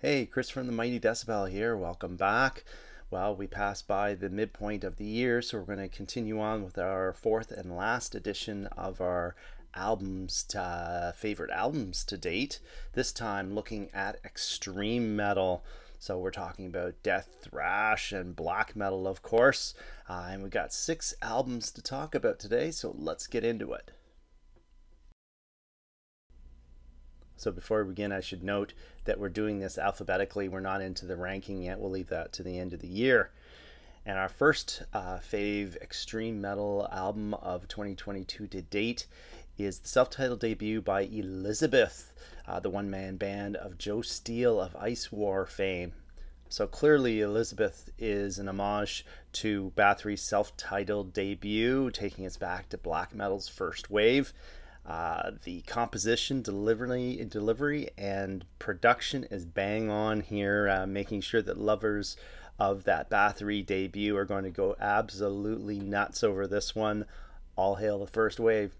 Hey, Chris from the Mighty Decibel here. Welcome back. Well, we passed by the midpoint of the year, so we're going to continue on with our fourth and last edition of our albums, to, uh, favorite albums to date. This time looking at extreme metal. So we're talking about death thrash and black metal, of course. Uh, and we've got six albums to talk about today, so let's get into it. So before we begin, I should note that we're doing this alphabetically. We're not into the ranking yet. We'll leave that to the end of the year. And our first uh, fave extreme metal album of 2022 to date is the self titled debut by Elizabeth, uh, the one man band of Joe Steele of Ice War fame. So clearly, Elizabeth is an homage to Bathory's self titled debut, taking us back to black metal's first wave. Uh, the composition, delivery, delivery, and production is bang on here, uh, making sure that lovers of that Bathory debut are going to go absolutely nuts over this one. All hail the first wave.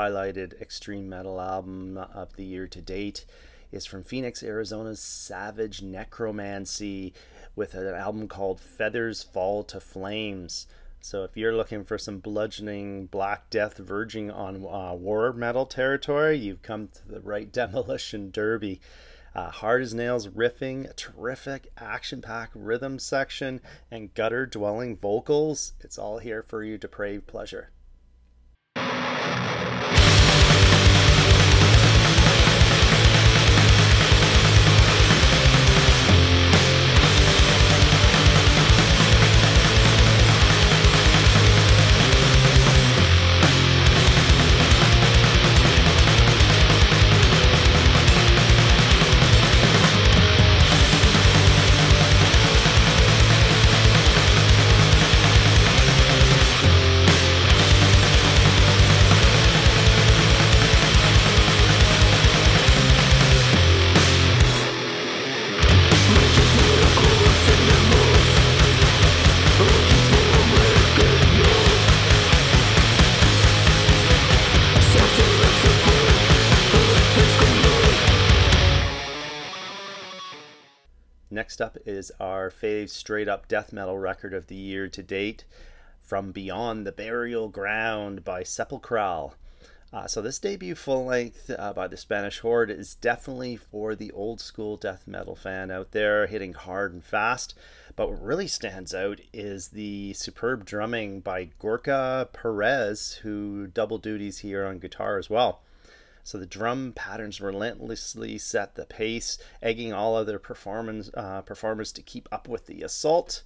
Highlighted extreme metal album of the year to date is from Phoenix, Arizona's Savage Necromancy with an album called Feathers Fall to Flames. So if you're looking for some bludgeoning Black Death verging on uh, war metal territory, you've come to the right demolition derby. Uh, hard as nails riffing, terrific action packed rhythm section, and gutter dwelling vocals. It's all here for you depraved pleasure. Bye. Next up is our fave straight up death metal record of the year to date from Beyond the Burial Ground by Sepulchral. Uh, so, this debut full length uh, by the Spanish Horde is definitely for the old school death metal fan out there, hitting hard and fast. But what really stands out is the superb drumming by Gorka Perez, who double duties here on guitar as well. So the drum patterns relentlessly set the pace, egging all other performance uh, performers to keep up with the assault.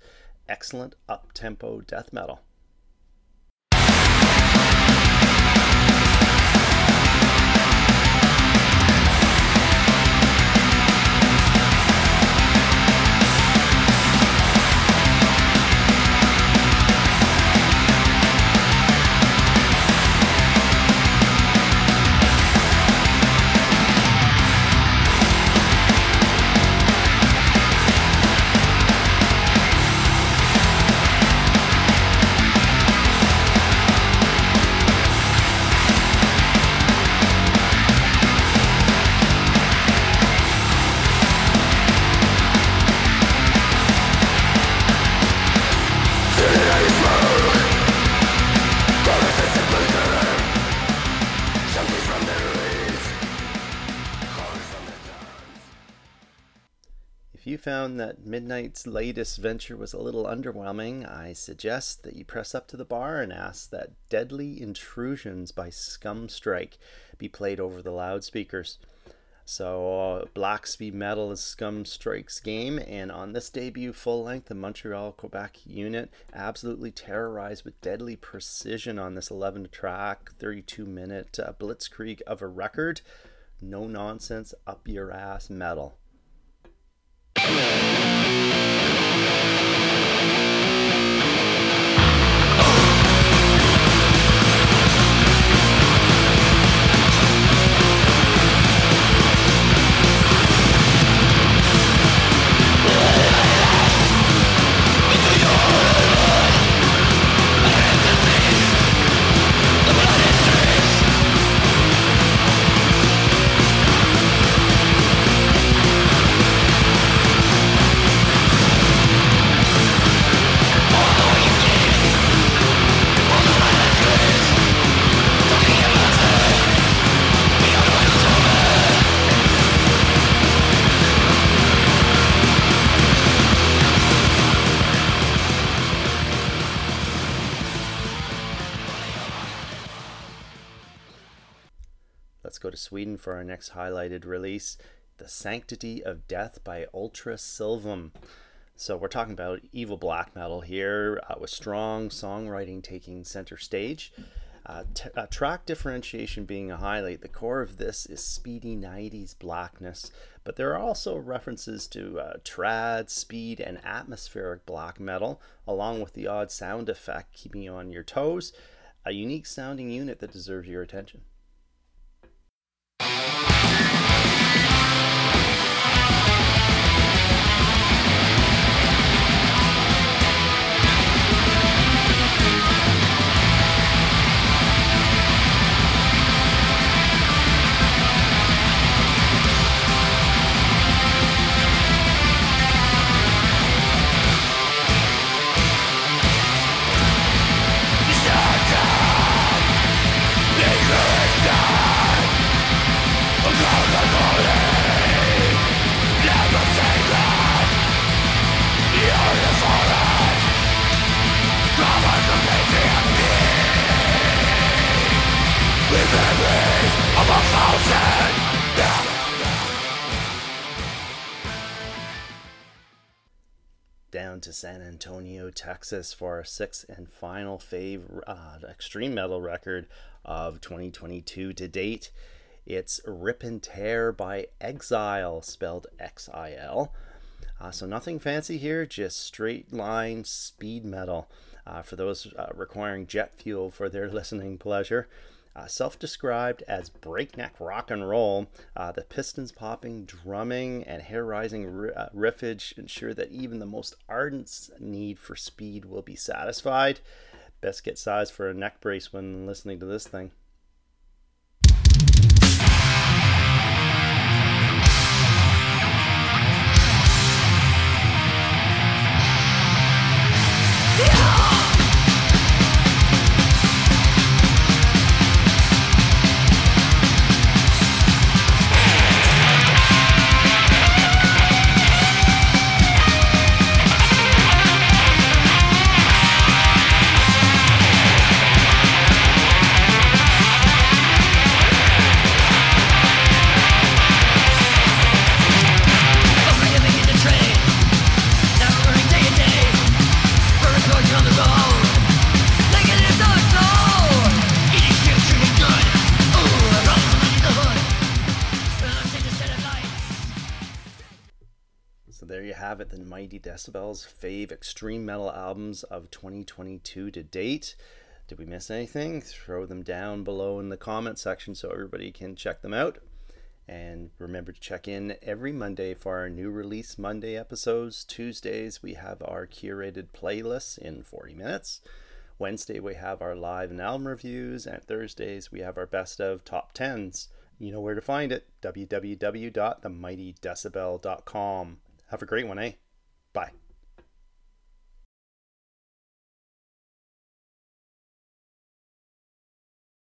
Excellent up tempo death metal. Found that Midnight's latest venture was a little underwhelming, I suggest that you press up to the bar and ask that Deadly Intrusions by Skumstrike be played over the loudspeakers. So, uh, Black Speed Metal is Skumstrike's game, and on this debut full length, the Montreal Quebec unit absolutely terrorized with deadly precision on this 11 track, 32 minute uh, blitzkrieg of a record. No nonsense, up your ass metal. Sweden for our next highlighted release The Sanctity of Death by Ultra Silvam. So, we're talking about evil black metal here uh, with strong songwriting taking center stage. Uh, t- uh, track differentiation being a highlight. The core of this is speedy 90s blackness, but there are also references to uh, trad, speed, and atmospheric black metal, along with the odd sound effect keeping you on your toes. A unique sounding unit that deserves your attention. Down to San Antonio, Texas for our sixth and final fave uh, extreme metal record of 2022 to date. It's Rip and Tear by Exile, spelled X I L. Uh, so nothing fancy here, just straight line speed metal uh, for those uh, requiring jet fuel for their listening pleasure. Uh, self described as breakneck rock and roll, uh, the pistons popping, drumming, and hair rising uh, riffage ensure that even the most ardent need for speed will be satisfied. Best get size for a neck brace when listening to this thing. Mighty Decibels fave extreme metal albums of 2022 to date. Did we miss anything? Throw them down below in the comment section so everybody can check them out. And remember to check in every Monday for our new release Monday episodes. Tuesdays, we have our curated playlists in 40 minutes. Wednesday, we have our live and album reviews. And Thursdays, we have our best of top 10s. You know where to find it www.themightydecibel.com. Have a great one, eh? Bye.